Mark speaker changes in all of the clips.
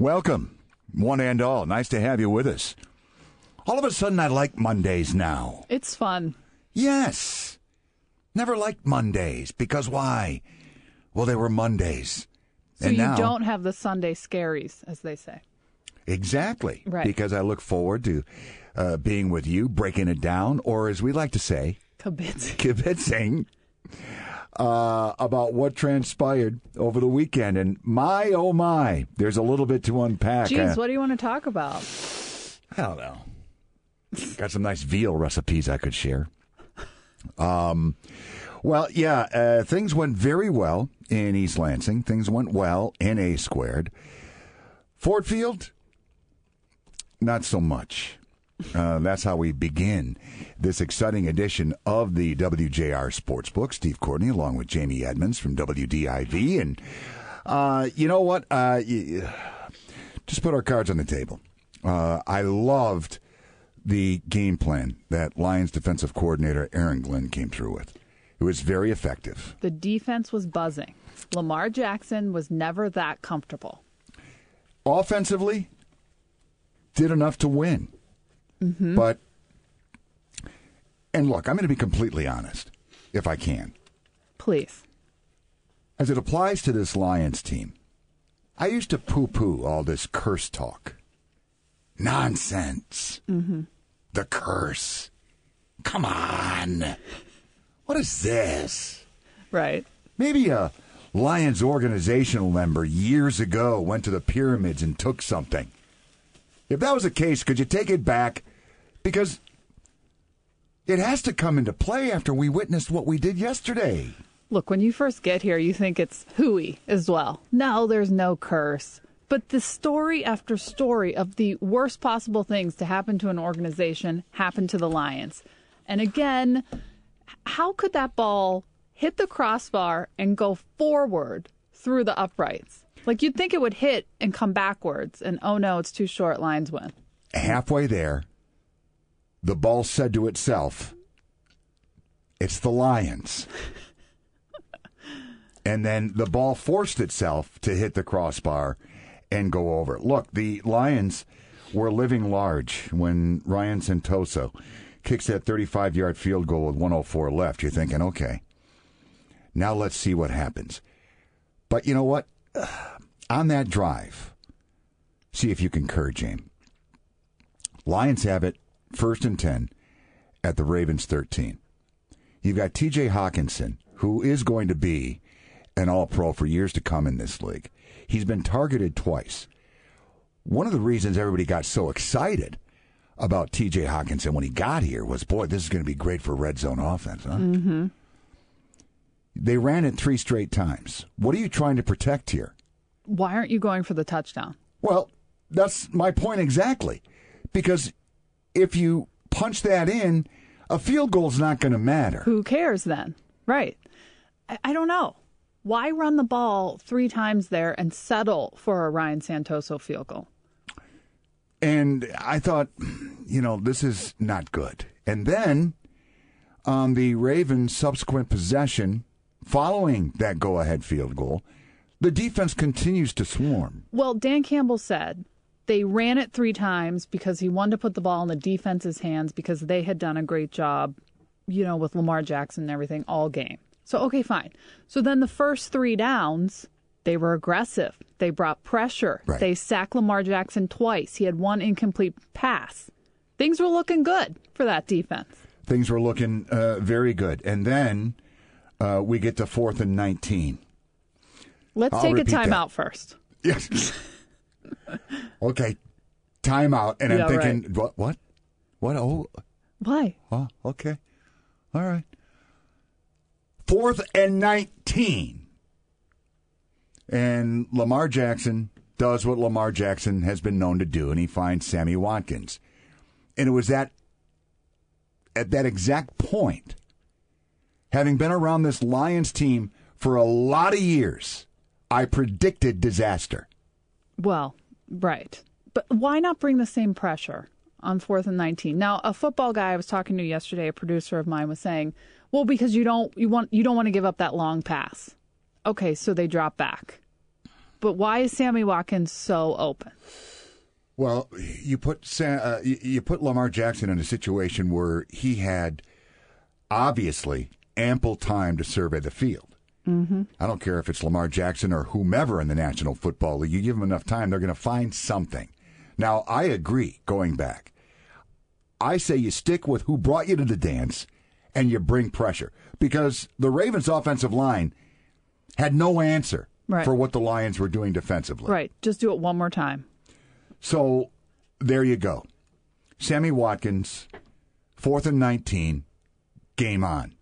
Speaker 1: Welcome, one and all. Nice to have you with us. All of a sudden, I like Mondays now.
Speaker 2: It's fun.
Speaker 1: Yes. Never liked Mondays because why? Well, they were Mondays.
Speaker 2: So
Speaker 1: and
Speaker 2: you
Speaker 1: now,
Speaker 2: don't have the Sunday scaries, as they say.
Speaker 1: Exactly.
Speaker 2: Right.
Speaker 1: Because I look forward to uh, being with you, breaking it down, or as we like to say,
Speaker 2: Kibitz.
Speaker 1: kibitzing uh, about what transpired over the weekend. And my, oh my, there's a little bit to unpack.
Speaker 2: Geez,
Speaker 1: Uh,
Speaker 2: what do you want to talk about?
Speaker 1: I don't know. Got some nice veal recipes I could share. Um, well, yeah, uh, things went very well in East Lansing. Things went well in A squared. Ford Field, not so much. Uh, that's how we begin this exciting edition of the WJR Sportsbook. Steve Courtney, along with Jamie Edmonds from WDIV, and uh, you know what? Uh, y- just put our cards on the table. Uh, I loved the game plan that Lions defensive coordinator Aaron Glenn came through with. It was very effective.
Speaker 2: The defense was buzzing. Lamar Jackson was never that comfortable.
Speaker 1: Offensively, did enough to win. But, and look, I'm going to be completely honest, if I can.
Speaker 2: Please.
Speaker 1: As it applies to this Lions team, I used to poo poo all this curse talk. Nonsense. Mm-hmm. The curse. Come on. What is this?
Speaker 2: Right.
Speaker 1: Maybe a Lions organizational member years ago went to the pyramids and took something. If that was the case, could you take it back? Because it has to come into play after we witnessed what we did yesterday.
Speaker 2: Look, when you first get here, you think it's hooey as well. No, there's no curse. But the story after story of the worst possible things to happen to an organization happened to the Lions. And again, how could that ball hit the crossbar and go forward through the uprights? Like you'd think it would hit and come backwards, and oh no, it's too short. Lions win.
Speaker 1: halfway there, the ball said to itself, It's the Lions. and then the ball forced itself to hit the crossbar and go over. Look, the Lions were living large when Ryan Santoso kicks that 35 yard field goal with 104 left. You're thinking, okay, now let's see what happens. But you know what? On that drive, see if you concur, James. Lions have it first and 10 at the Ravens 13. You've got TJ Hockenson, who is going to be an all pro for years to come in this league. He's been targeted twice. One of the reasons everybody got so excited about TJ Hockenson when he got here was, boy, this is going to be great for red zone offense, huh? Mm-hmm. They ran it three straight times. What are you trying to protect here?
Speaker 2: Why aren't you going for the touchdown?
Speaker 1: Well, that's my point exactly. Because if you punch that in, a field goal's not going to matter.
Speaker 2: Who cares then? Right. I, I don't know. Why run the ball three times there and settle for a Ryan Santoso field goal?
Speaker 1: And I thought, you know, this is not good. And then on the Ravens' subsequent possession, following that go ahead field goal, the defense continues to swarm.
Speaker 2: Well, Dan Campbell said they ran it three times because he wanted to put the ball in the defense's hands because they had done a great job, you know, with Lamar Jackson and everything all game. So, okay, fine. So then the first three downs, they were aggressive. They brought pressure.
Speaker 1: Right.
Speaker 2: They sacked Lamar Jackson twice. He had one incomplete pass. Things were looking good for that defense.
Speaker 1: Things were looking uh, very good. And then uh, we get to fourth and 19.
Speaker 2: Let's
Speaker 1: I'll
Speaker 2: take a timeout first.
Speaker 1: Yes. okay. Timeout. And I'm
Speaker 2: Yeah,
Speaker 1: thinking, what? What? What? Oh,
Speaker 2: Why?
Speaker 1: oh, okay. All right. Fourth and 19. And Lamar Jackson does what Lamar Jackson has been known to do, and he finds Sammy Watkins. And it was that, at that exact point, having been around this Lions team for a lot of years, I predicted disaster.
Speaker 2: Well, right. But why not bring the same pressure on fourth and 19? Now, a football guy I was talking to yesterday, a producer of mine was saying, well, because you don't, you want, you don't want to give up that long pass. Okay. So they drop back. But why is Sammy Watkins so open?
Speaker 1: Well, you put Sa- uh, you put Lamar Jackson in a situation where he had obviously ample time to survey the field. Mm-hmm. I don't care if it's Lamar Jackson or whomever in the National Football League. You give them enough time, they're going to find something. Now, I agree. Going back, I say you stick with who brought you to the dance, and you bring pressure because the Ravens' offensive line had no answer
Speaker 2: Right.
Speaker 1: for what the Lions were doing defensively.
Speaker 2: Right. Just do it one more time.
Speaker 1: So there you go. Sammy Watkins, fourth and 19, game on.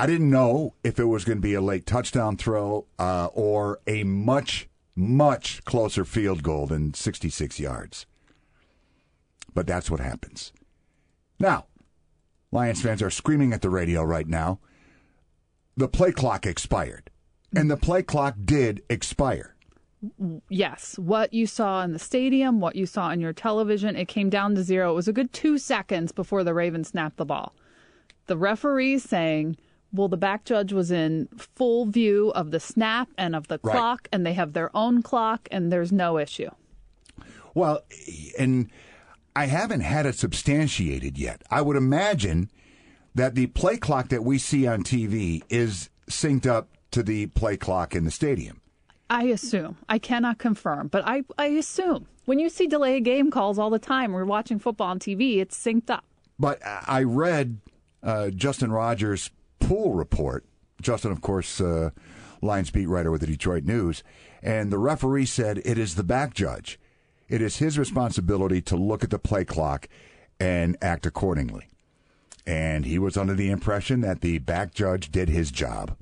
Speaker 1: I didn't know if it was going to be a late touchdown throw uh, or a much, much closer field goal than 66 yards. But that's what happens. Now, Lions fans are screaming at the radio right now. The play clock expired. And the play clock did expire.
Speaker 2: Yes, what you saw in the stadium, what you saw on your television, it came down to zero. It was a good two seconds before the Ravens snapped the ball. The referees saying, well, the back judge was in full view of the snap and of the
Speaker 1: Right.
Speaker 2: clock, and they have their own clock, and there's no issue.
Speaker 1: Well, and I haven't had it substantiated yet. I would imagine that the play clock that we see on TV is synced up to the play clock in the stadium.
Speaker 2: I assume. I cannot confirm, but I, I assume. When you see delay game calls all the time, we're watching football on TV, it's synced up.
Speaker 1: But I read uh, Justin Rogers' pool report. Justin, of course, uh, Lions beat writer with the Detroit News, and the referee said it is the back judge. It is his responsibility to look at the play clock and act accordingly. And he was under the impression that the back judge did his job.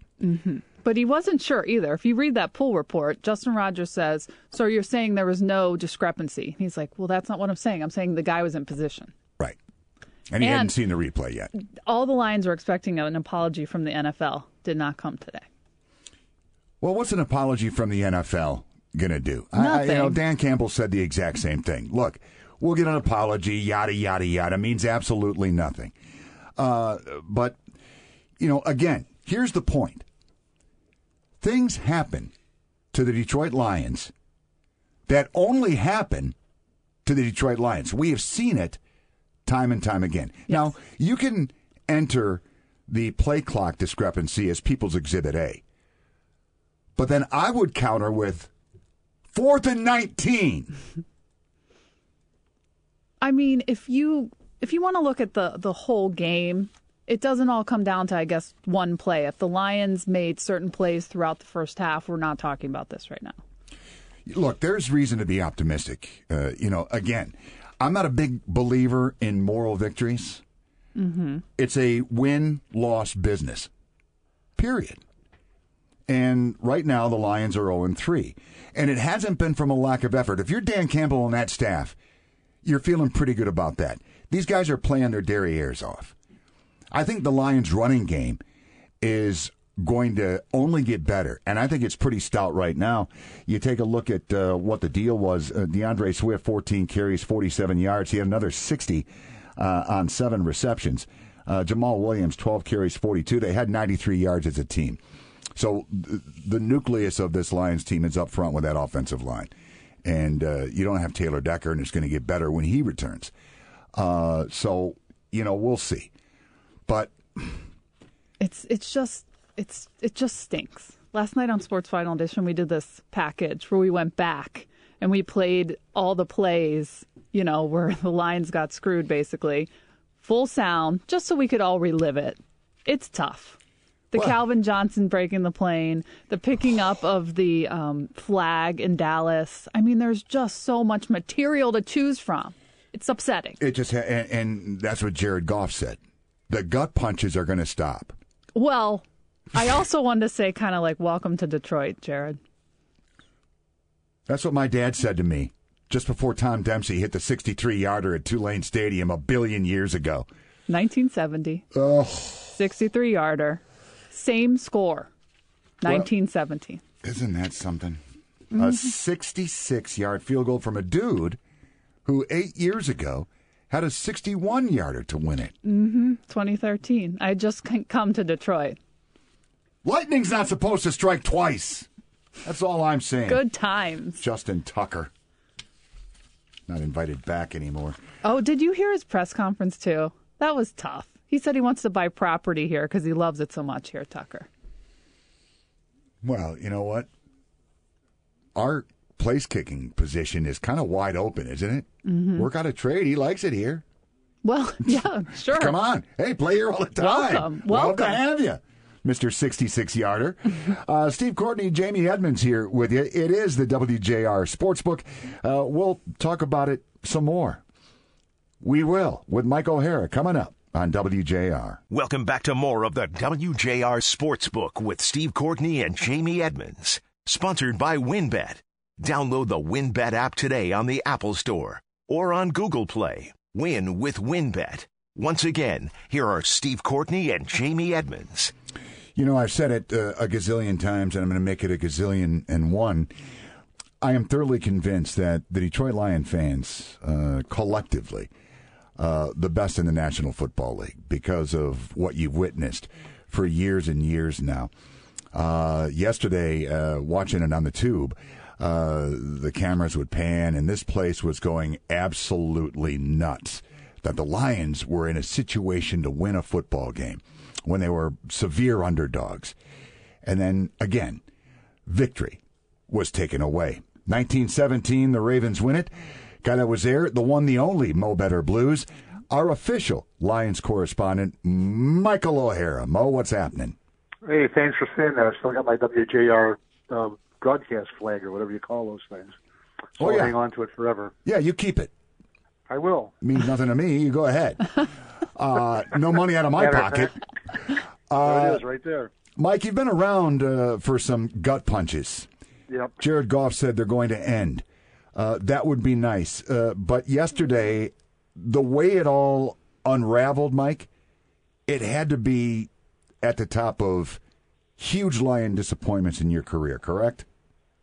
Speaker 2: But he wasn't sure either. If you read that pool report, Justin Rogers says, So you're saying there was no discrepancy? He's like, Well, that's not what I'm saying. I'm saying the guy was in position.
Speaker 1: And he
Speaker 2: And-
Speaker 1: hadn't seen the replay yet.
Speaker 2: All the Lions were expecting an apology from the NFL. Did not come today.
Speaker 1: Well, what's an apology from the NFL going to do? I, I, you know,
Speaker 2: Nothing.
Speaker 1: Dan Campbell said the exact same thing. Look, we'll get an apology, yada, yada, yada, means absolutely nothing. Uh, but, you know, again, here's the point things happen to the Detroit Lions that only happen to the Detroit Lions. We have seen it time and time again. Now, you can enter the play clock discrepancy as People's Exhibit A. But then I would counter with fourth and 19.
Speaker 2: I mean, if you if you want to look at the the whole game, it doesn't all come down to I guess one play. If the Lions made certain plays throughout the first half, we're not talking about this right now.
Speaker 1: Look, there's reason to be optimistic. Uh, you know, again, I'm not a big believer in moral victories. Mm-hmm. It's a win loss business, period. And right now, the Lions are 0 3. And it hasn't been from a lack of effort. If you're Dan Campbell and that staff, you're feeling pretty good about that. These guys are playing their derrieres off. I think the Lions' running game is going to only get better, and I think it's pretty stout right now. You take a look at uh, what the deal was. Uh, D'Andre Swift, 14 carries, 47 yards. He had another 60 uh, on seven receptions. Uh, Jamaal Williams, 12 carries, 42. They had 93 yards as a team. So th- the nucleus of this Lions team is up front with that offensive line. And uh, you don't have Taylor Decker, and it's going to get better when he returns. Uh, so, you know, we'll see. But
Speaker 2: It's it's just it's it just stinks. Last night on Sports Final Edition, we did this package where we went back and we played all the plays, you know, where the lines got screwed basically, full sound, just so we could all relive it. It's tough. The Calvin Johnson breaking the plane, the picking up of the um, flag in Dallas. I mean, there's just so much material to choose from. It's upsetting.
Speaker 1: it just, ha- and, and that's what Jared Goff said. The gut punches are going to stop.
Speaker 2: Well, I also wanted to say, kind of like, welcome to Detroit, Jared.
Speaker 1: That's what my dad said to me just before Tom Dempsey hit the 63 yarder at Tulane Stadium a billion years ago.
Speaker 2: 1970.
Speaker 1: Oh,
Speaker 2: 63 yarder. Same score. 1917.
Speaker 1: isn't that something? A 66 yard field goal from a dude who eight years ago had a 61 yarder to win it. Mm-hmm.
Speaker 2: 2013. I just come to Detroit.
Speaker 1: Lightning's not supposed to strike twice. That's all I'm saying.
Speaker 2: Good times.
Speaker 1: Justin Tucker. Not invited back anymore.
Speaker 2: Oh, did you hear his press conference too? That was tough. He said he wants to buy property here because he loves it so much here, Tucker.
Speaker 1: Well, you know what? Our place kicking position is kind of wide open, isn't it? Mm-hmm. Work out a trade. He likes it here.
Speaker 2: Well, yeah, sure.
Speaker 1: Come on. Hey, play here all the time.
Speaker 2: Welcome. Welcome.
Speaker 1: to have you. Mr. 66 yarder. Uh, Steve Courtney, Jamie Edmonds here with you. It is the WJR Sportsbook. Uh, we'll talk about it some more. We will with Mike O'Hara coming up on WJR.
Speaker 3: Welcome back to more of the WJR Sportsbook with Steve Courtney and Jamie Edmonds. Sponsored by WinBet. Download the WinBet app today on the Apple Store or on Google Play. Win with WinBet. Once again, here are Steve Courtney and Jamie Edmonds.
Speaker 1: You know, I've said it uh, a gazillion times, and I'm going to make it a gazillion and one. I am thoroughly convinced that the Detroit Lion fans, uh, collectively, uh, the best in the National Football League because of what you've witnessed for years and years now. Uh, yesterday, uh, watching it on the tube, uh, the cameras would pan, and this place was going absolutely nuts. That the Lions were in a situation to win a football game when they were severe underdogs. And then again, victory was taken away. 1917, the Ravens win it. Guy that was there, the one, the only Mo Better Blues, our official Lions correspondent, Michael O'Hara. Mo, what's happening?
Speaker 4: Hey, thanks for saying that. I still got my WJR um, broadcast flag or whatever you call those things. So
Speaker 1: Oh, yeah.
Speaker 4: I'll hang on to it forever.
Speaker 1: Yeah, you keep it.
Speaker 4: I will.
Speaker 1: Means nothing to me. You go ahead. Uh, no money out of my pocket.
Speaker 4: there
Speaker 1: Uh,
Speaker 4: it is, right there.
Speaker 1: Mike, you've been around uh, for some gut punches.
Speaker 4: Yep.
Speaker 1: Jared Goff said they're going to end. Uh, that would be nice. Uh, but yesterday, the way it all unraveled, Mike, it had to be at the top of huge lion disappointments in your career, correct?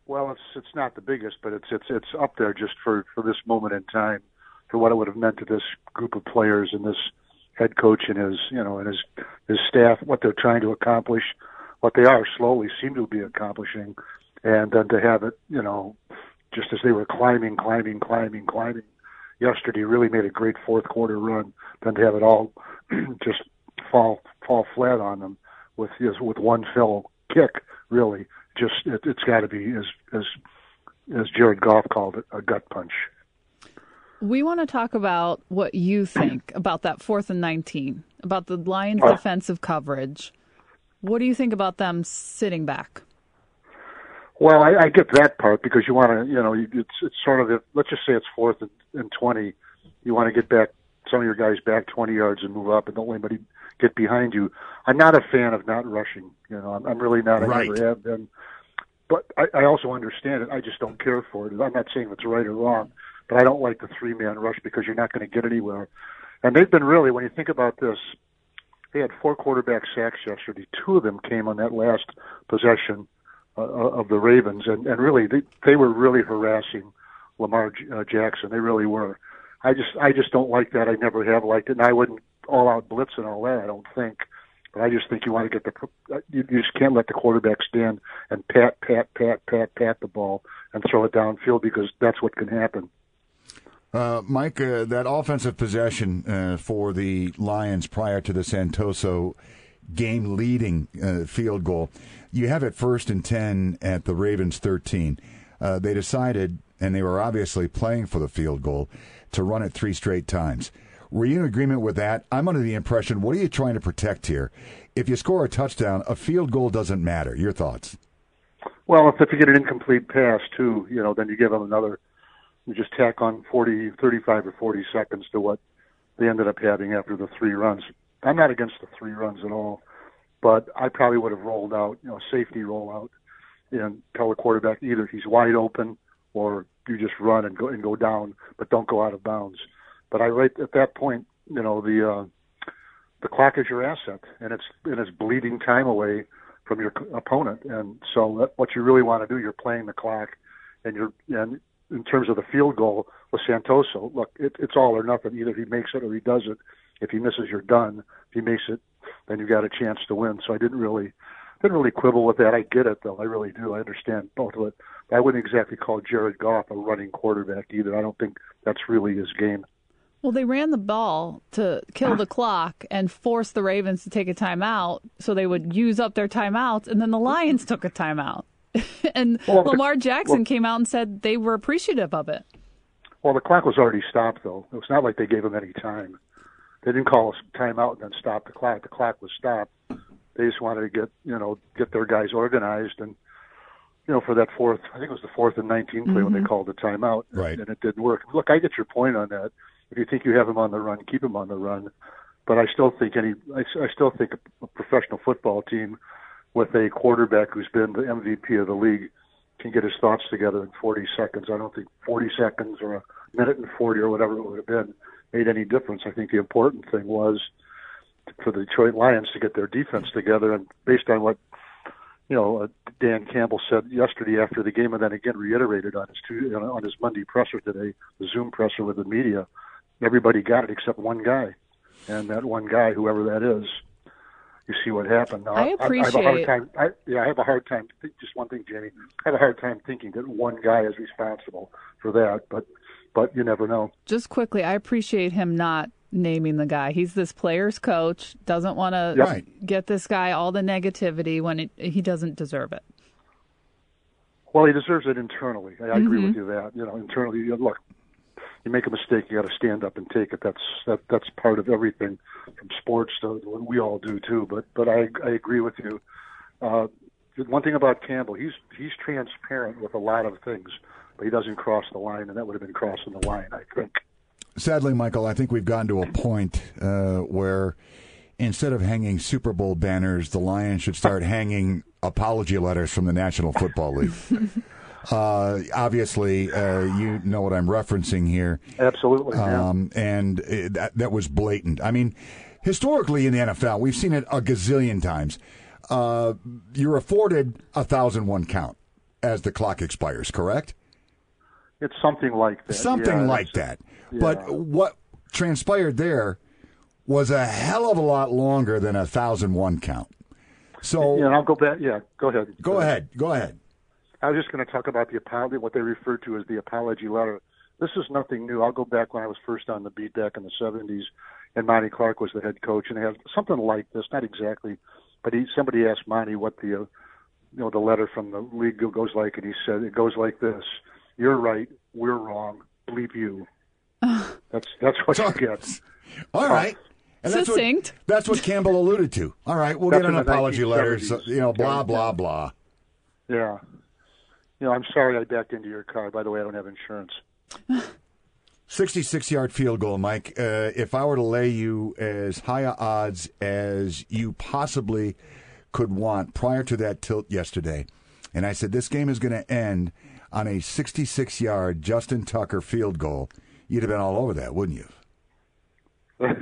Speaker 4: Well, it's it's not the biggest, but it's it's it's up there just for for this moment in time, for what it would have meant to this group of players and this head coach and his you know and his his staff, what they're trying to accomplish, what they are slowly seem to be accomplishing, and then to have it you know just as they were climbing, climbing, climbing, climbing yesterday, really made a great fourth quarter run. Then to have it all just fall fall flat on them with just with one fell kick, really, just it, it's got to be as as as Jared Goff called it, a gut punch.
Speaker 2: We want to talk about what you think about that fourth and 19, about the Lions' defensive coverage. What do you think about them sitting back?
Speaker 4: Well, I, I get that part because you want to, you know, it's it's sort of if, let's just say it's fourth and, and twenty, you want to get back some of your guys back twenty yards and move up, and don't let anybody get behind you. I'm not a fan of not rushing. You know, I'm, I'm really not. I
Speaker 1: Right.
Speaker 4: never have been. But I, I also understand it. I just don't care for it. I'm not saying it's right or wrong, but I don't like the three man rush because you're not going to get anywhere. And they've been really, when you think about this, they had four quarterback sacks yesterday. Two of them came on that last possession uh, of the Ravens, and, and really they, they were really harassing Lamar J- uh, Jackson. They really were. I just I just don't like that. I never have liked it, and I wouldn't all out blitz and all that. I don't think, but I just think you want to get the you, you just can't let the quarterback stand and pat pat pat pat pat the ball and throw it downfield because that's what can happen.
Speaker 1: Uh, Mike, uh, that offensive possession uh, for the Lions prior to the Santoso game leading uh, field goal, you have it first and 10 at the Ravens 13. Uh, they decided, and they were obviously playing for the field goal, to run it three straight times. Were you in agreement with that? I'm under the impression, what are you trying to protect here? If you score a touchdown, a field goal doesn't matter. Your thoughts?
Speaker 4: Well, if, if you get an incomplete pass too, you know, then you give them another. You just tack on 40, 35 or 40 seconds to what they ended up having after the three runs. I'm not against the three runs at all, but I probably would have rolled out, you know, safety rollout, and tell the quarterback either he's wide open or you just run and go and go down, but don't go out of bounds. But I right at that point, you know, the uh, the clock is your asset, and it's and it's bleeding time away from your opponent. And so what you really want to do, you're playing the clock, and you're and in terms of the field goal with Santoso, look, it, it's all or nothing. Either he makes it or he does it. If he misses, you're done. If he makes it, then you got a chance to win. So I didn't really didn't really quibble with that. I get it though. I really do. I understand both of it. I wouldn't exactly call Jared Goff a running quarterback either. I don't think that's really his game.
Speaker 2: Well, they ran the ball to kill the clock and force the Ravens to take a timeout so they would use up their timeouts, and then the Lions took a timeout. and well, Lamar Jackson well, came out and said they were appreciative of it.
Speaker 4: Well, the clock was already stopped, though. It was not like they gave him any time. They didn't call a timeout and then stop the clock. The clock was stopped. They just wanted to get you know get their guys organized and you know for that fourth I think it was the fourth and 19 play mm-hmm. when they mm-hmm. called the timeout
Speaker 1: right.
Speaker 4: and it didn't work. Look, I get your point on that. If you think you have him on the run, keep him on the run. But I still think any I, I still think a professional football team with a quarterback who's been the MVP of the league can get his thoughts together in 40 seconds. I don't think 40 seconds or a minute and 40 or whatever it would have been made any difference. I think the important thing was for the Detroit Lions to get their defense together. And based on what you know uh, Dan Campbell said yesterday after the game, and then again reiterated on his two, on his Monday presser today, the Zoom presser with the media, everybody got it except one guy, and that one guy, whoever that is, you see what happened.
Speaker 2: Now, I appreciate.
Speaker 4: I, I have a hard time. I, yeah, I have a hard time. Just one thing, Jamie. I have a hard time thinking that one guy is responsible for that, but but you never know.
Speaker 2: Just quickly, I appreciate him not naming the guy. He's this player's coach. Doesn't want to yep. get this guy all the negativity when it, he doesn't deserve it.
Speaker 4: Well, he deserves it internally. I, mm-hmm. agree with you that you know internally. You know, look, you make a mistake, you got to stand up and take it. That's that that's part of everything from sports to what we all do too. But but I I agree with you. Uh, one thing about Campbell, he's he's transparent with a lot of things, but he doesn't cross the line, and that would have been crossing the line, I think.
Speaker 1: Sadly, Michael, I think we've gotten to a point uh, where instead of hanging Super Bowl banners, the Lions should start hanging apology letters from the National Football League. Uh, obviously, uh, you know what I'm referencing here.
Speaker 4: Absolutely. Um,
Speaker 1: yeah. And it, that, that was blatant. I mean, historically in the NFL, we've seen it a gazillion times. Uh, you're afforded a thousand one count as the clock expires, correct?
Speaker 4: It's something like that.
Speaker 1: Something
Speaker 4: yeah,
Speaker 1: like that. Yeah. But what transpired there was a hell of a lot longer than a thousand one count. So
Speaker 4: yeah, I'll go back. Yeah, go ahead.
Speaker 1: Go, go ahead. ahead. Go ahead.
Speaker 4: I was just going to talk about the apology, what they refer to as the apology letter. This is nothing new. I'll go back when I was first on the beat back in the 70s, and Monty Clark was the head coach, and they had something like this, not exactly, but he somebody asked Monty what the, uh, you know, the letter from the league goes like, and he said it goes like this: "You're right, we're wrong, bleep you." that's that's what you get.
Speaker 1: All right.
Speaker 2: And that's Succinct.
Speaker 1: What, that's what Campbell alluded to. All right, we'll that's get an apology letter. So, you know, blah blah blah.
Speaker 4: Yeah, you know, I'm sorry I backed into your car. By the way, I don't have insurance.
Speaker 1: 66 yard field goal, Mike. Uh, if I were to lay you as high odds as you possibly could want prior to that tilt yesterday, and I said this game is going to end on a 66 yard Justin Tucker field goal, you'd have been all over that, wouldn't you?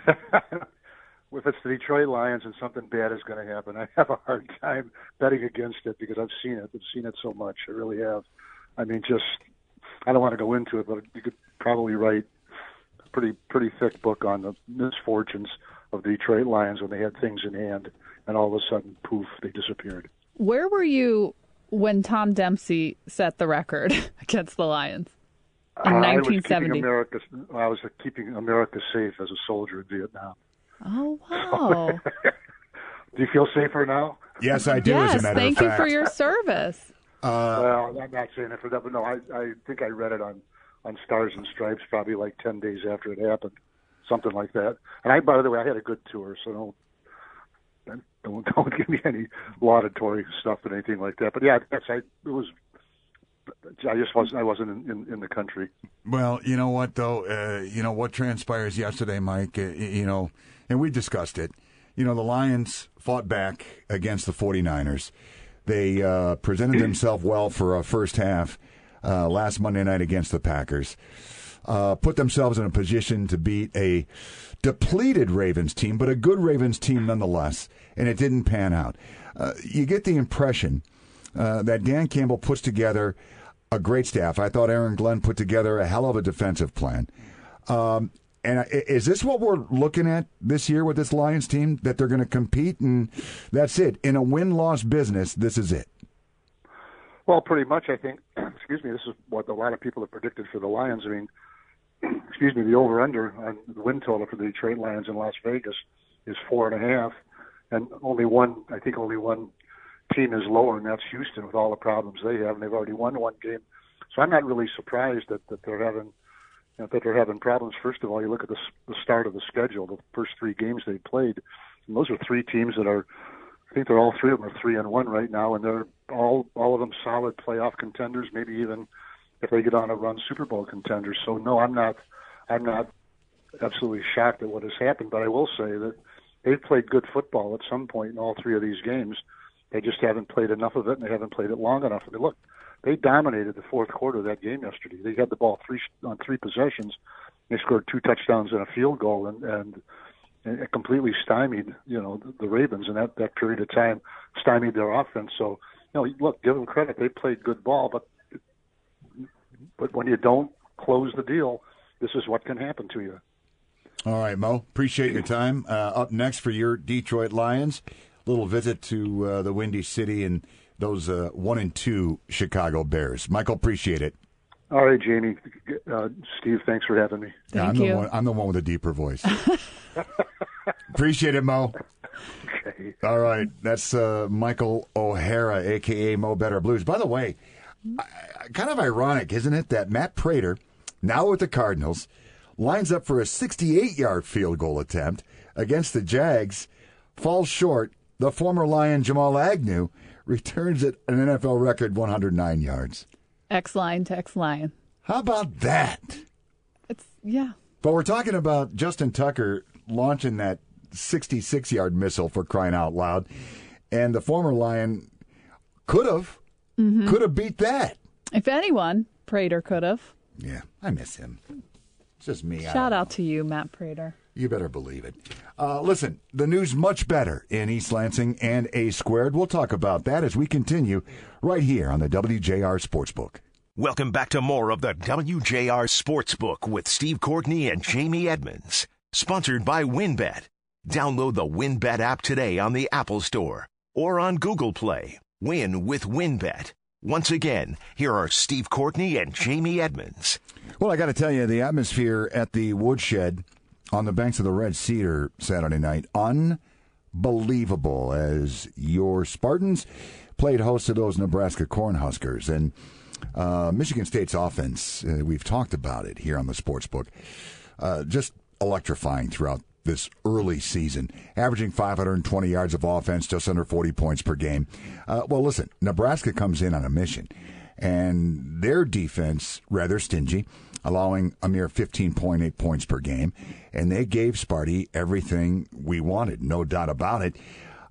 Speaker 4: if it's the Detroit Lions and something bad is going to happen, I have a hard time betting against it because I've seen it. I've seen it so much. I really have. I mean, just I don't want to go into it, but you could probably write a pretty pretty thick book on the misfortunes of the Detroit Lions when they had things in hand, and all of a sudden, poof, they disappeared.
Speaker 2: Where were you when Tom Dempsey set the record against the Lions? In uh, 1970.
Speaker 4: I was, America, I was keeping America safe as a soldier in Vietnam.
Speaker 2: Oh wow!
Speaker 4: do you feel safer now?
Speaker 1: Yes, I do.
Speaker 2: Yes,
Speaker 1: as a matter
Speaker 2: thank
Speaker 1: of
Speaker 2: you for your service.
Speaker 1: Uh,
Speaker 4: well, I'm not saying it for that, but no, I I think I read it on on Stars and Stripes probably like ten days after it happened, something like that. And I, by the way, I had a good tour, so don't don't, don't give me any laudatory stuff or anything like that. But yeah, that's I. It was I just wasn't. I wasn't in, in, in, the country.
Speaker 1: Well, you know what though. Uh, you know what transpires yesterday, Mike. Uh, you know, and we discussed it. You know, the Lions fought back against the 49ers. They uh, presented themselves well for a first half uh, last Monday night against the Packers. Uh, put themselves in a position to beat a depleted Ravens team, but a good Ravens team nonetheless, and it didn't pan out. Uh, you get the impression uh, that Dan Campbell puts together a great staff. I thought Aaron Glenn put together a hell of a defensive plan. Um, And is this what we're looking at this year with this Lions team? That they're going to compete, and that's it. In a win-loss business, this is it.
Speaker 4: Well, pretty much, I think. excuse me. This is what a lot of people have predicted for the Lions. I mean, excuse me, the over/under on the win total for the Detroit Lions in Las Vegas is four and a half, and only one. I think only one team is lower, and that's Houston with all the problems they have, and they've already won one game. So I'm not really surprised that that they're having know, that they're having problems. First of all, you look at the, the start of the schedule, the first three games they played, and those are three teams that are. I think they're all three of them are three and one right now, and they're all all of them solid playoff contenders. Maybe even if they get on a run, Super Bowl contenders. So no, I'm not. I'm not absolutely shocked at what has happened, but I will say that they've played good football at some point in all three of these games. They just haven't played enough of it, and they haven't played it long enough. I mean, look, they dominated the fourth quarter of that game yesterday. They had the ball three on three possessions. They scored two touchdowns and a field goal, and and, it completely stymied you know the, the Ravens in that that period of time, stymied their offense. So you know, look, give them credit. They played good ball, but but when you don't close the deal, this is what can happen to you.
Speaker 1: All right, Mo. Appreciate your time. Uh, up next for your Detroit Lions, little visit to uh, the Windy City and those uh, one and two Chicago Bears. Michael, appreciate it.
Speaker 4: All right, Jamie, uh, Steve, thanks for having me.
Speaker 2: Thank
Speaker 1: yeah, I'm
Speaker 2: you.
Speaker 1: The one, I'm the one with a deeper voice. appreciate it, Mo.
Speaker 4: Okay.
Speaker 1: All right, that's uh, Michael O'Hara, aka Mo Better Blues. By the way, I, kind of ironic, isn't it, that Matt Prater, now with the Cardinals, lines up for a 68-yard field goal attempt against the Jags, falls short. The former Lion Jamal Agnew returns it an NFL record 109 yards.
Speaker 2: X line to X line.
Speaker 1: How about that?
Speaker 2: It's yeah.
Speaker 1: But we're talking about Justin Tucker launching that 66 yard missile for crying out loud. And the former Lion could have, mm-hmm. could have beat that.
Speaker 2: If anyone, Prater could have.
Speaker 1: Yeah, I miss him. It's just me.
Speaker 2: Shout out to you, Matt Prater.
Speaker 1: You better believe it. Uh, listen, the news much better in East Lansing and A squared. We'll talk about that as we continue right here on the WJR Sportsbook.
Speaker 3: Welcome back to more of the WJR Sportsbook with Steve Courtney and Jamie Edmonds. Sponsored by WinBet. Download the WinBet app today on the Apple Store or on Google Play. Win with WinBet. Once again, here are Steve Courtney and Jamie Edmonds.
Speaker 1: Well, I got to tell you, the atmosphere at the Woodshed on the banks of the Red Cedar Saturday night, unbelievable as your Spartans played host to those Nebraska Cornhuskers. And uh, Michigan State's offense, uh, we've talked about it here on the Sportsbook, uh, just electrifying throughout this early season, averaging 520 yards of offense, just under 40 points per game. Uh, well, listen, Nebraska comes in on a mission, and their defense rather stingy, allowing a mere 15.8 points per game, and they gave Sparty everything we wanted, no doubt about it.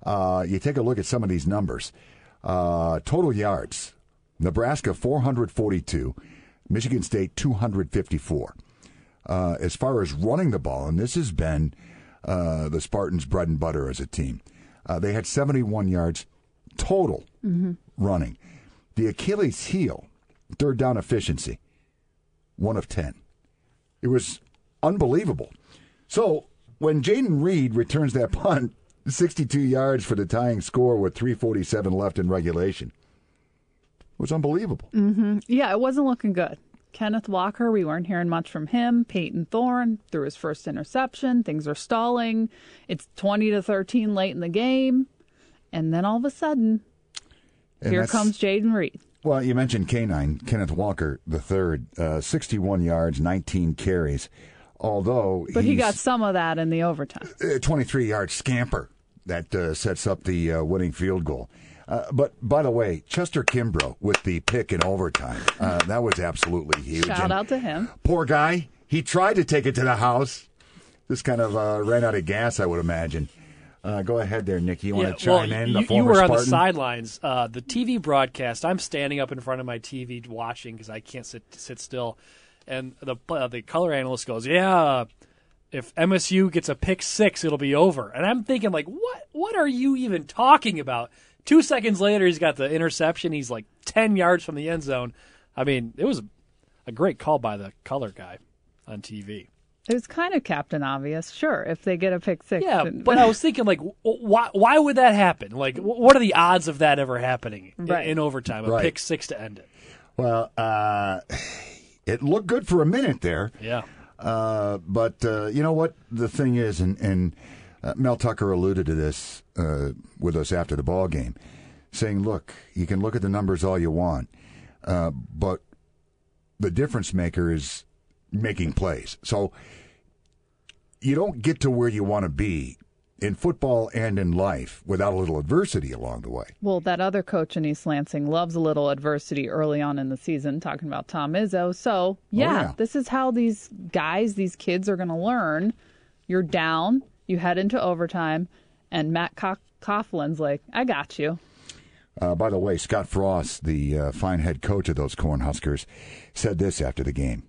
Speaker 1: Uh, you take a look at some of these numbers. Uh, total yards, Nebraska 442, Michigan State 254 uh, as far as running the ball, and this has been uh, the Spartans' bread and butter as a team. Uh, they had 71 yards total running. The Achilles heel, third down efficiency, one of 10. It was unbelievable. So when Jayden Reed returns that punt, 62 yards for the tying score with 347 left in regulation, it was unbelievable. Mm-hmm.
Speaker 2: Yeah, it wasn't looking good. Kenneth Walker, we weren't hearing much from him. Payton Thorne threw his first interception. Things are stalling. It's 20 to 13 late in the game. And then all of a sudden,
Speaker 1: And
Speaker 2: here comes Jayden Reed.
Speaker 1: Well, you mentioned Canine, Kenneth Walker the third, uh, 61 yards, 19 carries. Although
Speaker 2: But he got some of that in the overtime.
Speaker 1: 23 yard scamper that uh, sets up the uh, winning field goal. Uh, but by the way, Chester Kimbrough with the pick in overtime, uh, that was absolutely huge.
Speaker 2: Shout
Speaker 1: And
Speaker 2: out to him.
Speaker 1: Poor guy, he tried to take it to the house. Just kind of uh, ran out of gas, I would imagine. Uh, go ahead there, Nicky. You want to
Speaker 5: well,
Speaker 1: chime in?
Speaker 5: You,
Speaker 1: The
Speaker 5: you
Speaker 1: former
Speaker 5: were on the sidelines. Uh, the TV broadcast. I'm standing up in front of my TV watching because I can't sit sit still. And the uh, the color analyst goes, "Yeah, if MSU gets a pick six, it'll be over." And I'm thinking, like, what what are you even talking about? Two seconds later, he's got the interception. He's like ten yards from the end zone. I mean, it was a great call by the color guy on TV.
Speaker 2: It was kind of Captain Obvious. Sure, if they get a pick six.
Speaker 5: Yeah,
Speaker 2: then-
Speaker 5: but I was thinking, like, why why would that happen? Like, what are the odds of that ever happening i-
Speaker 2: Right.
Speaker 5: in overtime? A
Speaker 1: Right.
Speaker 5: pick six to end it.
Speaker 1: Well, uh, it looked good for a minute there.
Speaker 5: Yeah.
Speaker 1: Uh, but uh, you know what the thing is, and, and uh, Mel Tucker alluded to this uh, with us after the ball game, saying, "Look, you can look at the numbers all you want, uh, but the difference maker is making plays. So you don't get to where you want to be in football and in life without a little adversity along the way.
Speaker 2: Well, that other coach in East Lansing loves a little adversity early on in the season, talking about Tom Izzo. So, yeah,
Speaker 1: Oh, yeah.
Speaker 2: this is how these guys, these kids are going to learn. You're down, you head into overtime, and Matt Co- Coghlin's like, I got you.
Speaker 1: Uh, by the way, Scott Frost, the uh, fine head coach of those Cornhuskers, said this after the game.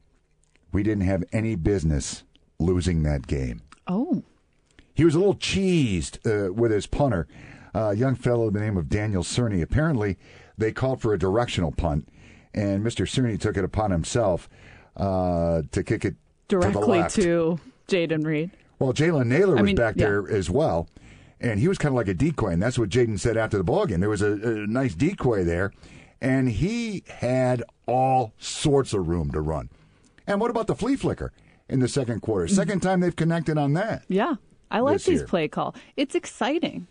Speaker 1: We didn't have any business losing that game.
Speaker 2: Oh,
Speaker 1: He was a little cheesed uh, with his punter, uh, a young fellow by the name of Daniel Cerni. Apparently, they called for a directional punt, and Mr. Cerni took it upon himself uh, to kick it
Speaker 2: directly
Speaker 1: left.
Speaker 2: to Jayden Reed.
Speaker 1: Well, Jalen Naylor was
Speaker 2: I mean,
Speaker 1: back
Speaker 2: yeah.
Speaker 1: there as well, and he was kind of like a decoy, and that's what Jayden said after the ball game. There was a, a nice decoy there, and he had all sorts of room to run. And what about the flea flicker in the second quarter? Second time they've connected on that.
Speaker 2: Yeah, I like
Speaker 1: This
Speaker 2: these
Speaker 1: year.
Speaker 2: play call. It's exciting.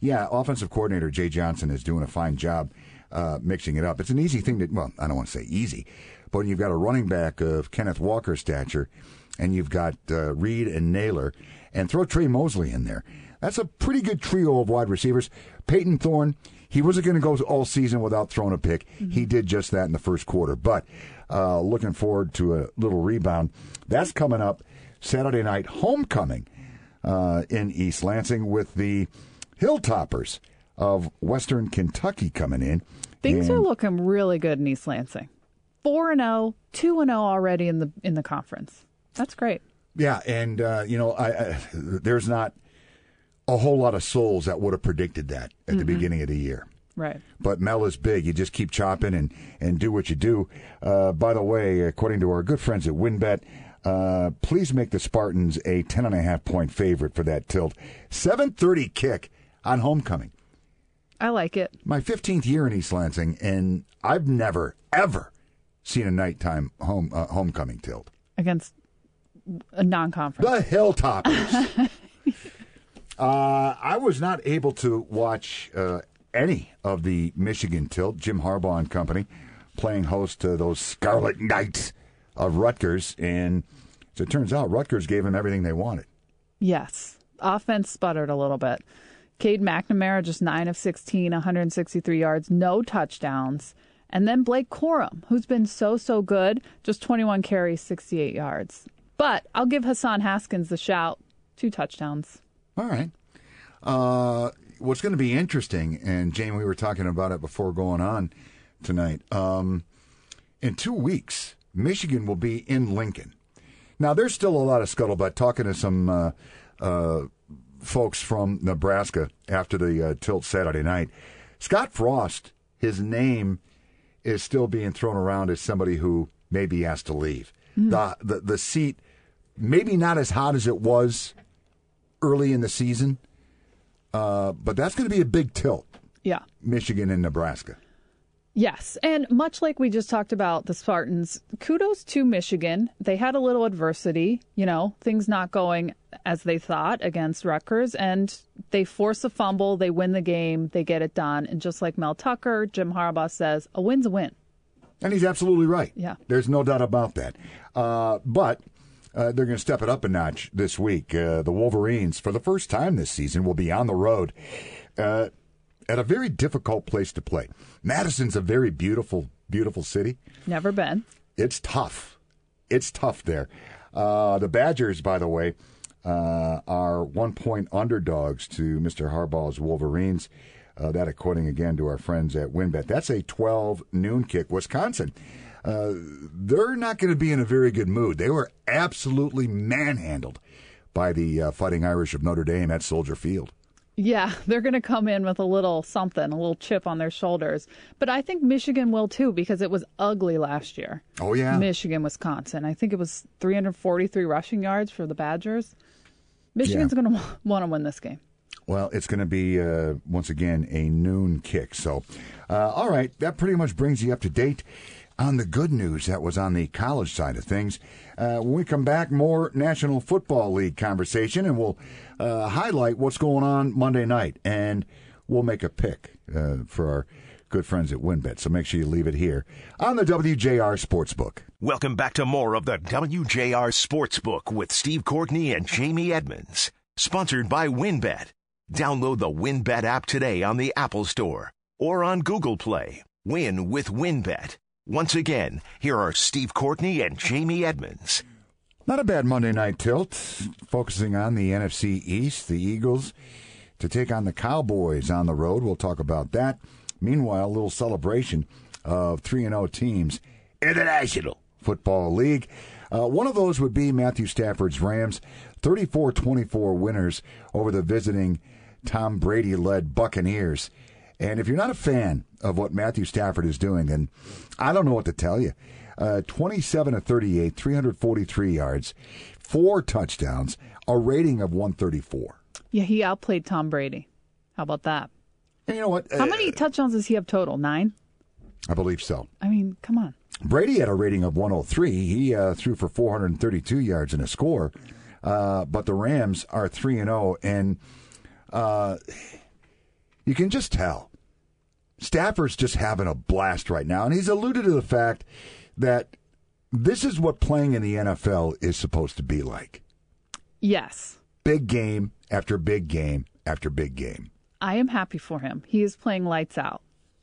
Speaker 1: Yeah, offensive coordinator Jay Johnson is doing a fine job uh, mixing it up. It's an easy thing to, well, I don't want to say easy, but when you've got a running back of Kenneth Walker's stature, and you've got uh, Reed and Naylor, and throw Tre Mosley in there. That's a pretty good trio of wide receivers. Payton Thorne, he wasn't going to go all season without throwing a pick. He did just that in the first quarter. But uh, looking forward to a little rebound. That's coming up Saturday night homecoming uh, in East Lansing with the Hilltoppers of Western Kentucky coming in.
Speaker 2: Things
Speaker 1: And-
Speaker 2: are looking really good in East Lansing. 4 and 0, 2 and 0 already in the in the conference. That's great.
Speaker 1: Yeah, and uh, you know, I, I, there's not a whole lot of souls that would have predicted that at the beginning of the year.
Speaker 2: Right.
Speaker 1: But Mel is big. You just keep chopping and, and do what you do. Uh, by the way, according to our good friends at WinBet, uh, please make the Spartans a ten and a half point favorite for that tilt. Seven thirty kick on homecoming.
Speaker 2: I like it.
Speaker 1: My fifteenth year in East Lansing, and I've never ever seen a nighttime home uh, homecoming tilt.
Speaker 2: against a non-conference.
Speaker 1: The Hilltoppers. uh, I was not able to watch uh, any of the Michigan tilt. Jim Harbaugh and company playing host to those Scarlet Knights of Rutgers, and as it turns out, Rutgers gave them everything they wanted.
Speaker 2: Yes. Offense sputtered a little bit. Cade McNamara just 9 of 16, 163 yards, no touchdowns. And then Blake Corum, who's been so, so good, just 21 carries, 68 yards. But I'll give Hassan Haskins the shout. Two touchdowns.
Speaker 1: All right. Uh, what's going to be interesting, and Jane, we were talking about it before going on tonight. Um, in two weeks, Michigan will be in Lincoln. Now, there's still a lot of scuttlebutt. Talking to some uh, uh, folks from Nebraska after the uh, tilt Saturday night, Scott Frost, his name is still being thrown around as somebody who may be asked to leave. The, the the seat, maybe not as hot as it was early in the season, uh, but that's going to be a big tilt.
Speaker 2: Yeah.
Speaker 1: Michigan and Nebraska.
Speaker 2: Yes. And much like we just talked about the Spartans, kudos to Michigan. They had a little adversity, you know, things not going as they thought against Rutgers, and they force a fumble, they win the game, they get it done. And just like Mel Tucker, Jim Harbaugh says, a win's a win.
Speaker 1: And he's absolutely right.
Speaker 2: Yeah.
Speaker 1: There's no doubt about that. Uh, but uh, they're going to step it up a notch this week. Uh, the Wolverines, for the first time this season, will be on the road uh, at a very difficult place to play. Madison's a very beautiful, beautiful city.
Speaker 2: Never been.
Speaker 1: It's tough. It's tough there. Uh, the Badgers, by the way, uh, are one point underdogs to Mr. Harbaugh's Wolverines. Uh, that, according again to our friends at WinBet. That's a 12 noon kick. Wisconsin, uh, they're not going to be in a very good mood. They were absolutely manhandled by the uh, Fighting Irish of Notre Dame at Soldier Field.
Speaker 2: Yeah, they're going to come in with a little something, a little chip on their shoulders. But I think Michigan will too because it was ugly last year.
Speaker 1: Oh, yeah.
Speaker 2: Michigan, Wisconsin. I think it was 343 rushing yards for the Badgers. Michigan's
Speaker 1: Yeah.
Speaker 2: going to want to win this game.
Speaker 1: Well, it's going to be, uh, once again, a noon kick. So, uh, all right, that pretty much brings you up to date on the good news that was on the college side of things. Uh, when we come back, more National Football League conversation, and we'll uh, highlight what's going on Monday night, and we'll make a pick uh, for our good friends at WinBet. So make sure you leave it here on the WJR Sportsbook.
Speaker 3: Welcome back to more of the WJR Sportsbook with Steve Courtney and Jamie Edmonds. Sponsored by WinBet. Download the WinBet app today on the Apple Store or on Google Play. Win with WinBet. Once again, here are Steve Courtney and Jamie Edmonds.
Speaker 1: Not a bad Monday night tilt, focusing on the NFC East, the Eagles to take on the Cowboys on the road. We'll talk about that. Meanwhile, a little celebration of 3 0 teams in the National Football League. Uh, one of those would be Matthew Stafford's Rams, 34 24 winners over the visiting Tom Brady led Buccaneers. And if you're not a fan of what Matthew Stafford is doing, then I don't know what to tell you. Uh, 27 to 38, 343 yards, four touchdowns, a rating of 134.
Speaker 2: Yeah, he outplayed Tom Brady. How about that?
Speaker 1: And you know what?
Speaker 2: How
Speaker 1: Uh,
Speaker 2: many touchdowns does he have total? Nine?
Speaker 1: I believe so.
Speaker 2: I mean, come on.
Speaker 1: Brady had a rating of 103. He uh, threw for 432 yards and a score. Uh, but the Rams are 3 and 0 and uh, you can just tell Stafford's just having a blast right now and he's alluded to the fact that this is what playing in the NFL is supposed to be like.
Speaker 2: Yes.
Speaker 1: Big game after big game after big game.
Speaker 2: I am happy for him. He is playing lights out.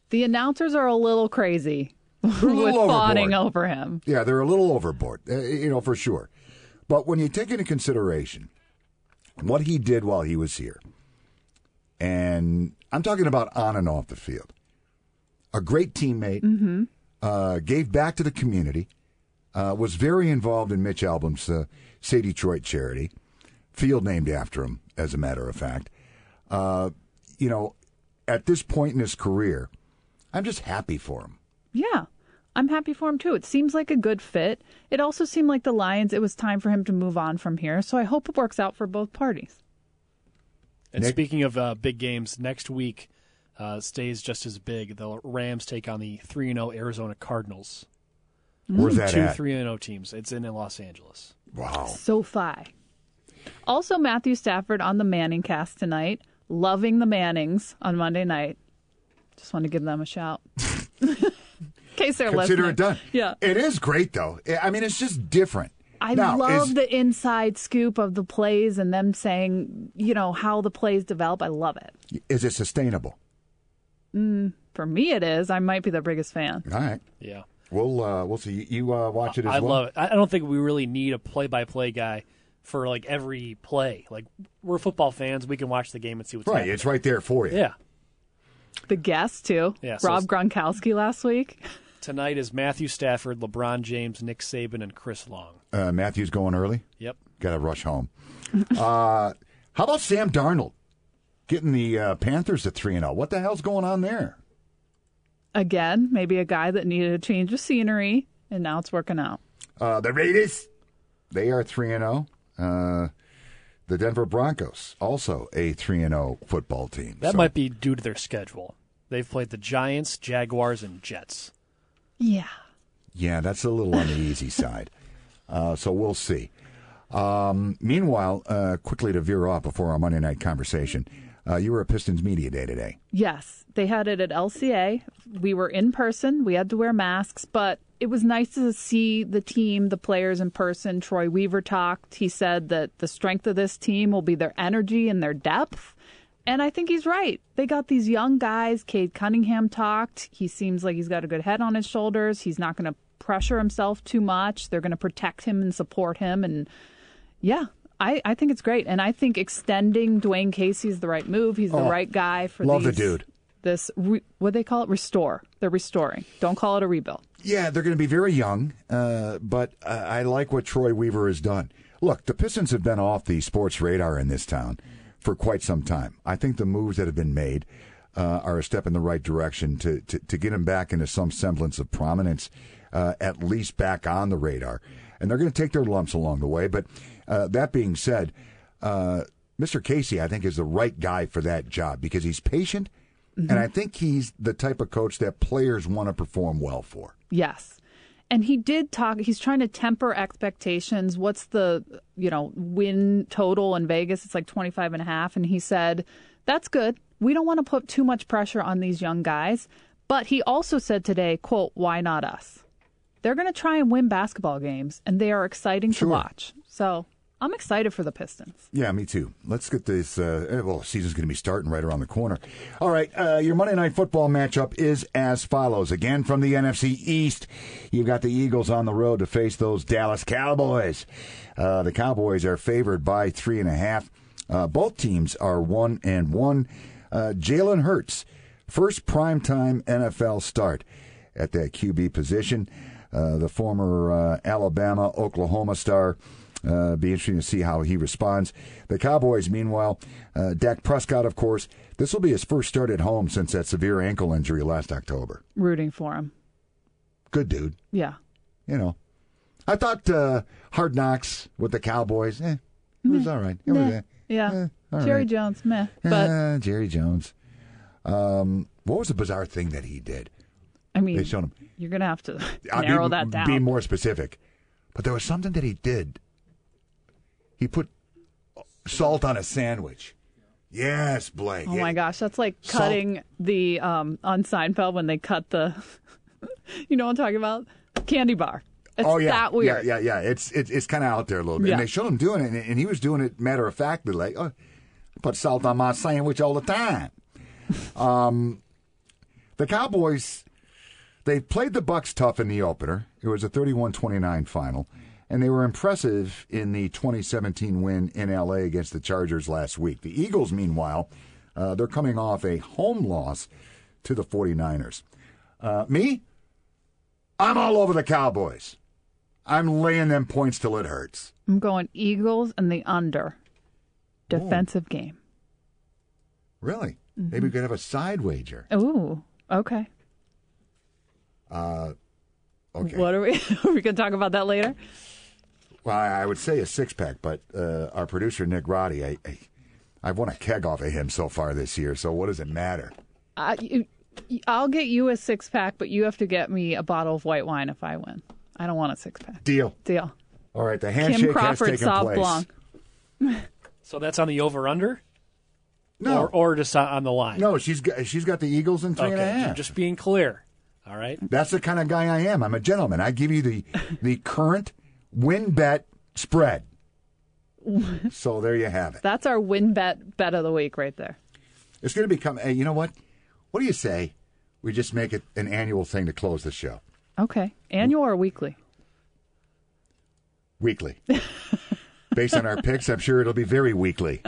Speaker 2: The announcers are a little crazy
Speaker 1: a little
Speaker 2: with fawning over him.
Speaker 1: Yeah, they're a little overboard, uh, you know, for sure. But when you take into consideration what he did while he was here, and I'm talking about on and off the field, a great teammate, uh, gave back to the community, uh, was very involved in Mitch Albom's uh, Say Detroit charity, field named after him, as a matter of fact. Uh, you know, at this point in his career, I'm just happy for him.
Speaker 2: Yeah. I'm happy for him too. It seems like a good fit. It also seemed like the Lions, it was time for him to move on from here. So I hope it works out for both parties.
Speaker 5: And
Speaker 1: Nick?
Speaker 5: speaking of uh, big games, next week uh, stays just as big. The Rams take on the 3 and 0 Arizona Cardinals.
Speaker 1: Where's that
Speaker 5: Two
Speaker 1: at?
Speaker 5: 3 0 teams. It's in Los Angeles.
Speaker 1: Wow.
Speaker 2: SoFi. Also, Matthew Stafford on the Manning cast tonight. Loving the Mannings on Monday night. Just want to give them a shout. In case they're
Speaker 1: Consider
Speaker 2: listening.
Speaker 1: it done.
Speaker 2: Yeah.
Speaker 1: It is great, though. I mean, it's just different.
Speaker 2: I
Speaker 1: Now,
Speaker 2: love
Speaker 1: is-
Speaker 2: the inside scoop of the plays and them saying, you know, how the plays develop. I love it.
Speaker 1: Is it sustainable?
Speaker 2: For me, it is. I might be the biggest fan.
Speaker 1: All right.
Speaker 5: Yeah.
Speaker 1: We'll uh, we'll see. You, you uh, watch it as
Speaker 5: I
Speaker 1: well.
Speaker 5: love it. I I don't think we really need a play by play guy for like every play. Like we're football fans, we can watch the game and see what's
Speaker 1: Right,
Speaker 5: happening.
Speaker 1: it's right there for you.
Speaker 5: Yeah.
Speaker 2: The guest, too.
Speaker 5: Yeah,
Speaker 2: Rob
Speaker 5: it's-
Speaker 2: Gronkowski last week.
Speaker 5: Tonight is Matthew Stafford, LeBron James, Nick Saban, and Chris Long.
Speaker 1: Uh, Matthew's going early.
Speaker 5: Yep.
Speaker 1: Got to rush home. uh, how about Sam Darnold getting the uh, Panthers at three and zero? What the hell's going on there?
Speaker 2: Again, maybe a guy that needed a change of scenery, and now it's working out.
Speaker 1: Uh, the Raiders, they are three and zero. Uh, the Denver Broncos, also a three and zero football team.
Speaker 5: That
Speaker 1: So-
Speaker 5: might be due to their schedule. They've played the Giants, Jaguars, and Jets.
Speaker 2: Yeah.
Speaker 1: Yeah, that's a little on the easy side. Uh, so we'll see. Um, meanwhile, uh, quickly to veer off before our Monday night conversation, uh, you were at Pistons Media Day today.
Speaker 2: Yes, they had it at LCA. We were in person. We had to wear masks, but it was nice to see the team, the players in person. Troy Weaver talked. He said that the strength of this team will be their energy and their depth. And I think he's right. They got these young guys. Cade Cunningham talked. He seems like he's got a good head on his shoulders. He's not going to pressure himself too much. They're going to protect him and support him. And yeah, I, I think it's great. And I think extending Dwane Casey is the right move. He's the
Speaker 1: Oh,
Speaker 2: right guy for
Speaker 1: love the dude.
Speaker 2: This re, what do they call it? Restore. They're restoring. Don't call it a rebuild.
Speaker 1: Yeah, they're going to be very young, uh, but uh, I like what Troy Weaver has done. Look, the Pistons have been off the sports radar in this town for quite some time. I think the moves that have been made uh, are a step in the right direction to, to, to get him back into some semblance of prominence, uh, at least back on the radar. And they're going to take their lumps along the way. But uh, that being said, uh, Mr. Casey, I think, is the right guy for that job because he's patient. And I think he's the type of coach that players want to perform well for.
Speaker 2: Yes. And he did talk, he's trying to temper expectations. What's the, you know, win total in Vegas? It's like 25 and a half. And he said, that's good. We don't want to put too much pressure on these young guys. But he also said today, quote, why not us? They're going to try and win basketball games, and they are exciting
Speaker 1: Sure.
Speaker 2: to watch. So I'm excited for the Pistons.
Speaker 1: Yeah, me too. Let's get this. Uh, eh, well, season's going to be starting right around the corner. All right, uh, your Monday night football matchup is as follows. Again, from the NFC East, you've got the Eagles on the road to face those Dallas Cowboys. Uh, the Cowboys are favored by three and a half. Uh, both teams are one and one. Uh, Jalen Hurts, first primetime NFL start at that QB position. Uh, the former uh, Alabama, Oklahoma star. Uh, be interesting to see how he responds. The Cowboys, meanwhile, uh, Dak Prescott, of course, this will be his first start at home since that severe ankle injury last October.
Speaker 2: Rooting for him.
Speaker 1: Good dude,
Speaker 2: Yeah.
Speaker 1: you know. I thought uh, Hard Knocks with the Cowboys, eh, it was all right. It was, eh,
Speaker 2: Yeah.
Speaker 1: eh,
Speaker 2: Jerry
Speaker 1: right.
Speaker 2: Jones, meh. But,
Speaker 1: Eh, Jerry Jones. Um, what was the bizarre thing that he did?
Speaker 2: I mean,
Speaker 1: They showed him.
Speaker 2: you're going to have to narrow that down.
Speaker 1: Be more specific. But there was something that he did. He put salt on a sandwich. Yes, Blake.
Speaker 2: Oh my gosh, that's like
Speaker 1: Salt-
Speaker 2: cutting the um on Seinfeld when they cut the you know what I'm talking about? Candy bar. It's
Speaker 1: Oh yeah,
Speaker 2: that weird.
Speaker 1: yeah, yeah, yeah. It's it's, it's kind of out there a little bit.
Speaker 2: Yeah.
Speaker 1: And they showed him doing it, and, and he was doing it matter of factly, like, oh, I put salt on my sandwich all the time. um, the Cowboys, they played the Bucks tough in the opener. It was a 31-29 final, and they were impressive in the 2017 win in LA against the Chargers last week. The Eagles, meanwhile, uh, they're coming off a home loss to the 49ers. Uh, me, I'm all over the Cowboys. I'm laying them points till it hurts.
Speaker 2: I'm going Eagles and the under. Defensive game.
Speaker 1: Really? Maybe we could have a side wager.
Speaker 2: Ooh, okay.
Speaker 1: Okay.
Speaker 2: What are we are we going to talk about that later?
Speaker 1: Well, I I would say a six pack, but uh, our producer Nick Roddy, I, I, I've won a keg off of him so far this year. So what does it matter?
Speaker 2: I, you, I'll get you a six pack, but you have to get me a bottle of white wine if I win. I don't want a six pack.
Speaker 1: Deal.
Speaker 2: Deal.
Speaker 1: All right. The
Speaker 2: Kim
Speaker 1: handshake has taken
Speaker 2: Sauv
Speaker 1: place.
Speaker 2: Blanc.
Speaker 5: So that's on the over under,
Speaker 1: No,
Speaker 5: or or just on- on the line.
Speaker 1: no, she's got, she's got the Eagles in three and a
Speaker 5: okay,
Speaker 1: half.
Speaker 5: just being clear. All right.
Speaker 1: That's the kind of guy I am. I'm a gentleman. I give you the the current WinBet spread. so there you have it.
Speaker 2: That's our WinBet bet of the week right there.
Speaker 1: It's going to become. Hey, you know what? What do you say? We just make it an annual thing to close the show.
Speaker 2: Okay. Annual or weekly?
Speaker 1: Weekly. Based on our picks, I'm sure it'll be very weekly.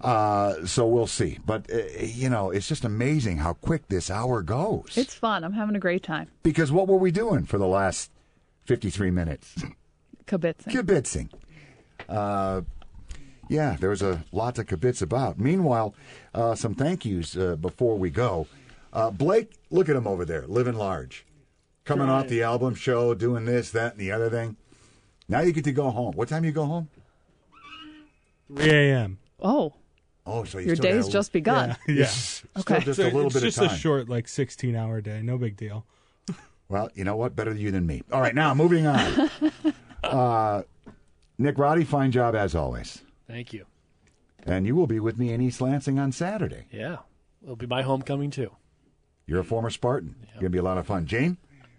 Speaker 1: Uh, so we'll see. But, uh, you know, it's just amazing how quick this hour goes.
Speaker 2: It's fun. I'm having a great time.
Speaker 1: because what were we doing for the last 53 minutes?
Speaker 2: Kibitzing.
Speaker 1: Kibitzing. Uh, yeah, there's a lot to kibitz about. Meanwhile, uh, some thank yous uh, before we go. Uh, Blake, look at him over there, living large. Coming off the Albom show, doing this, that, and the other thing. Now you get to go home. What time you go home?
Speaker 6: 3 a.m.
Speaker 2: Oh,
Speaker 1: Oh, so you
Speaker 2: your
Speaker 1: still
Speaker 2: day's
Speaker 1: a-
Speaker 2: just begun.
Speaker 6: Yeah.
Speaker 1: Still
Speaker 2: Okay.
Speaker 1: just
Speaker 6: So
Speaker 1: a little
Speaker 6: it's
Speaker 1: bit
Speaker 6: just
Speaker 1: of time.
Speaker 6: a short, like 16 hour day. No big deal.
Speaker 1: Well, you know what? Better you than me. All right, now moving on. uh, Nick Roddy, fine job as always.
Speaker 5: Thank you.
Speaker 1: And you will be with me in East Lansing on Saturday.
Speaker 5: Yeah, it'll be my homecoming too.
Speaker 1: You're a former Spartan. Going to be a lot of fun. Jane,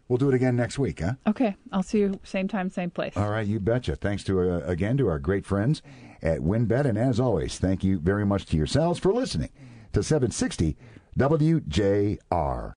Speaker 1: we'll do it again next week, huh?
Speaker 2: Okay. I'll see you same time, same place.
Speaker 1: All right, you betcha. Thanks to uh, again to our great friends at WinBet, and as always, thank you very much to yourselves for listening to 760 WJR.